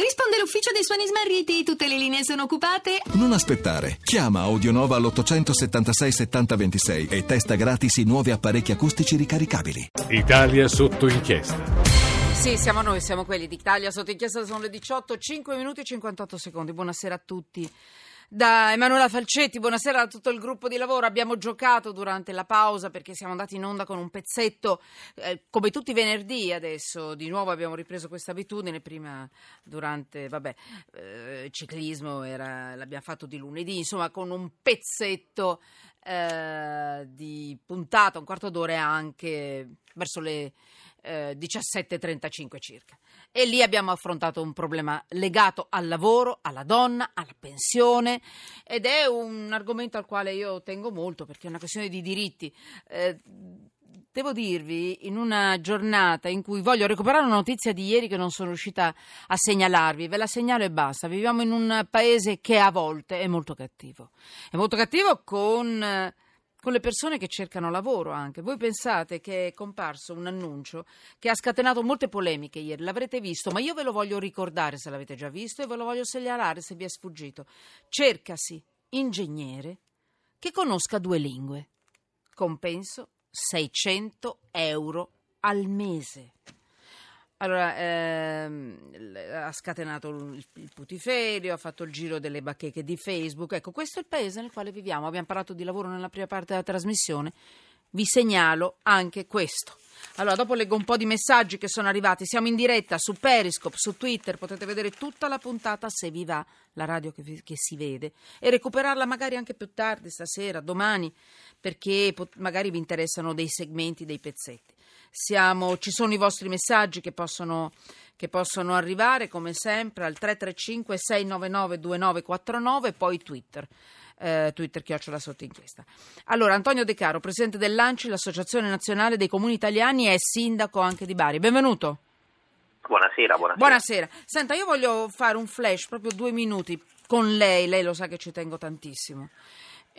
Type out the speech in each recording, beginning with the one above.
Risponde l'ufficio dei suoni smarriti, tutte le linee sono occupate. Non aspettare. Chiama Audionova all'876 7026 e testa gratis i nuovi apparecchi acustici ricaricabili. Italia sotto inchiesta. Sì, siamo noi, siamo quelli d'Italia sotto inchiesta, sono le 18, 5 minuti e 58 secondi. Buonasera a tutti. Da Emanuela Falcetti, buonasera a tutto il gruppo di lavoro. Abbiamo giocato durante la pausa perché siamo andati in onda con un pezzetto, eh, come tutti i venerdì adesso. Di nuovo abbiamo ripreso questa abitudine. Prima, durante vabbè, eh, ciclismo, era, l'abbiamo fatto di lunedì, insomma, con un pezzetto eh, di puntata, un quarto d'ora anche verso le eh, 17.35 circa. E lì abbiamo affrontato un problema legato al lavoro, alla donna, alla pensione ed è un argomento al quale io tengo molto perché è una questione di diritti. Eh, devo dirvi, in una giornata in cui voglio recuperare una notizia di ieri che non sono riuscita a segnalarvi, ve la segnalo e basta. Viviamo in un paese che a volte è molto cattivo. È molto cattivo con con le persone che cercano lavoro anche. Voi pensate che è comparso un annuncio che ha scatenato molte polemiche ieri, l'avrete visto, ma io ve lo voglio ricordare se l'avete già visto e ve lo voglio segnalare se vi è sfuggito. Cercasi ingegnere che conosca due lingue. Compenso 600 euro al mese. Allora, ehm, ha scatenato il, putiferio, ha fatto il giro delle bacheche di Facebook. Ecco, questo è il paese nel quale viviamo. Abbiamo parlato di lavoro nella prima parte della trasmissione. Vi segnalo anche questo. Allora, dopo leggo un po' di messaggi che sono arrivati. Siamo in diretta su Periscope, su Twitter. Potete vedere tutta la puntata se vi va, la radio che, vi, che si vede, e recuperarla magari anche più tardi, stasera, domani, perché pot- magari vi interessano dei segmenti, dei pezzetti. Siamo, ci sono i vostri messaggi che possono, che possono arrivare come sempre al 335 699 2949 poi Twitter. Eh, Twitter chiocciola sotto inchiesta. Allora, Antonio De Caro, presidente dell'ANCI, l'Associazione Nazionale dei Comuni Italiani e sindaco anche di Bari. Benvenuto. Buonasera, buonasera. Buonasera. Senta, io voglio fare un flash, proprio due minuti, con lei. Lei lo sa che ci tengo tantissimo.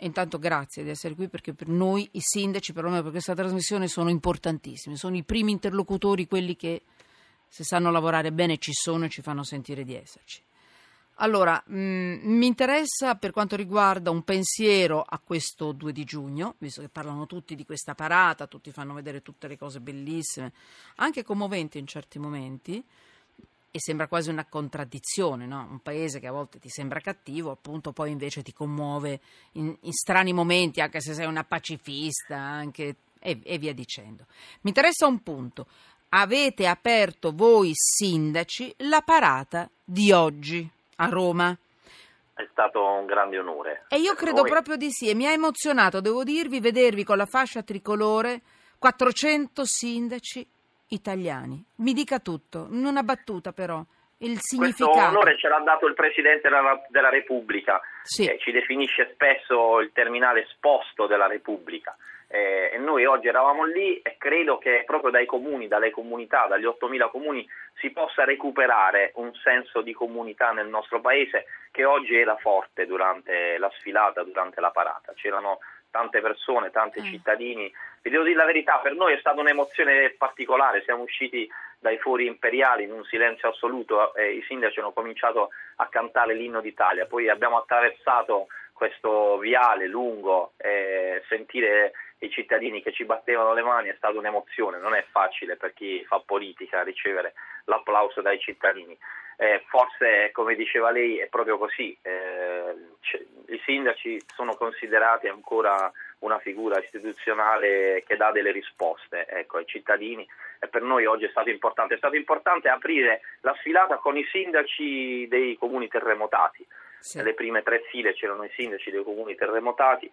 Intanto grazie di essere qui perché per noi i sindaci, perlomeno per questa trasmissione, sono importantissimi. Sono i primi interlocutori, quelli che se sanno lavorare bene ci sono e ci fanno sentire di esserci. Allora, mh, mm, mi interessa per quanto riguarda un pensiero a questo 2 di giugno, visto che parlano tutti di questa parata, tutti fanno vedere tutte le cose bellissime, anche commoventi in certi momenti e sembra quasi una contraddizione, no? un paese che a volte ti sembra cattivo, appunto poi invece ti commuove in, in strani momenti, anche se sei una pacifista anche, e, e via dicendo. Mi interessa un punto, avete aperto voi sindaci la parata di oggi a Roma? È stato un grande onore. E io credo noi. proprio di sì, e mi ha emozionato, devo dirvi, vedervi con la fascia tricolore, 400 sindaci italiani. Mi dica tutto, in una battuta però. Il significato. Questo onore ce l'ha dato il Presidente della, della Repubblica, sì. eh, ci definisce spesso il terminale esposto della Repubblica. Eh, e noi oggi eravamo lì e credo che proprio dai comuni, dalle comunità, dagli 8.000 comuni si possa recuperare un senso di comunità nel nostro paese che oggi era forte durante la sfilata, durante la parata. C'erano tante persone, tanti mm. cittadini. Vi devo dire la verità, per noi è stata un'emozione particolare, siamo usciti dai fori imperiali in un silenzio assoluto e i sindaci hanno cominciato a cantare l'inno d'Italia, poi abbiamo attraversato questo viale lungo e sentire i cittadini che ci battevano le mani è stata un'emozione, non è facile per chi fa politica ricevere l'applauso dai cittadini. Eh, forse, come diceva lei, è proprio così. Eh, I sindaci sono considerati ancora una figura istituzionale che dà delle risposte ecco, ai cittadini e per noi oggi è stato importante. È stato importante aprire la sfilata con i sindaci dei comuni terremotati. Sì. Nelle prime tre file c'erano i sindaci dei comuni terremotati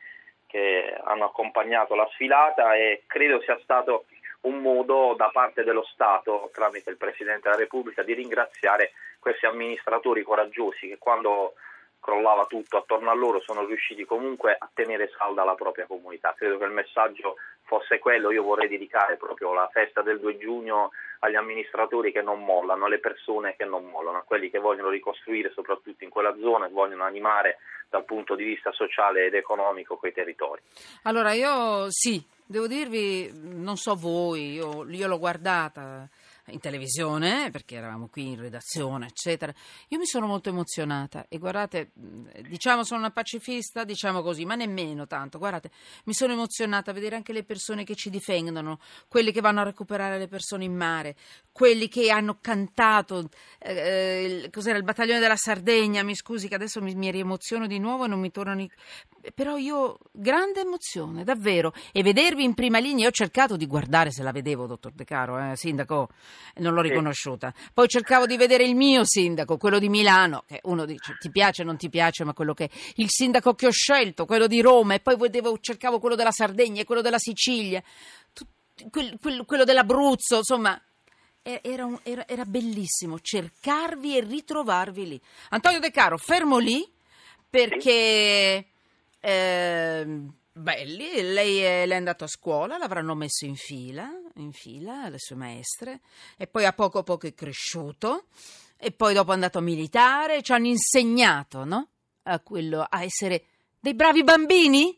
che hanno accompagnato la sfilata e credo sia stato un modo da parte dello Stato, tramite il Presidente della Repubblica, di ringraziare questi amministratori coraggiosi che quando crollava tutto attorno a loro sono riusciti comunque a tenere salda la propria comunità. Credo che il messaggio fosse quello, io vorrei dedicare proprio la festa del 2 giugno agli amministratori che non mollano, alle persone che non mollano, a quelli che vogliono ricostruire soprattutto in quella zona e vogliono animare dal punto di vista sociale ed economico quei territori. Allora io sì, devo dirvi, non so voi, io, io l'ho guardata in televisione, perché eravamo qui in redazione, eccetera. Io mi sono molto emozionata e guardate, diciamo sono una pacifista, diciamo così, ma nemmeno tanto. Guardate, mi sono emozionata a vedere anche le persone che ci difendono, quelli che vanno a recuperare le persone in mare, quelli che hanno cantato, eh, eh cos'era il battaglione della Sardegna, mi scusi che adesso mi, mi riemoziono di nuovo e non mi tornano i... Però io, grande emozione, davvero. E vedervi in prima linea, io ho cercato di guardare se la vedevo, dottor De Caro, eh, sindaco, non l'ho riconosciuta. Poi cercavo di vedere il mio sindaco, quello di Milano, che uno dice ti piace o non ti piace, ma quello che il sindaco che ho scelto, quello di Roma, e poi vedevo, cercavo quello della Sardegna e quello della Sicilia, quel, quel, quello dell'Abruzzo, insomma. Era, un, era, era, bellissimo cercarvi e ritrovarvi lì. Antonio De Caro, fermo lì perché eh, belli, lei è, lei è andato a scuola, l'avranno messo in fila, in fila le sue maestre e poi a poco a poco è cresciuto e poi dopo è andato a militare, ci hanno insegnato, no? A, quello, a essere dei bravi bambini?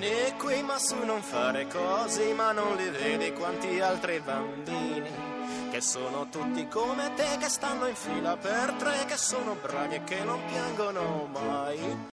Presto vieni qui, ma su non fare così, ma non li vedi quanti altri bambini che sono tutti come te, che stanno in fila per tre, che sono bravi e che non piangono mai.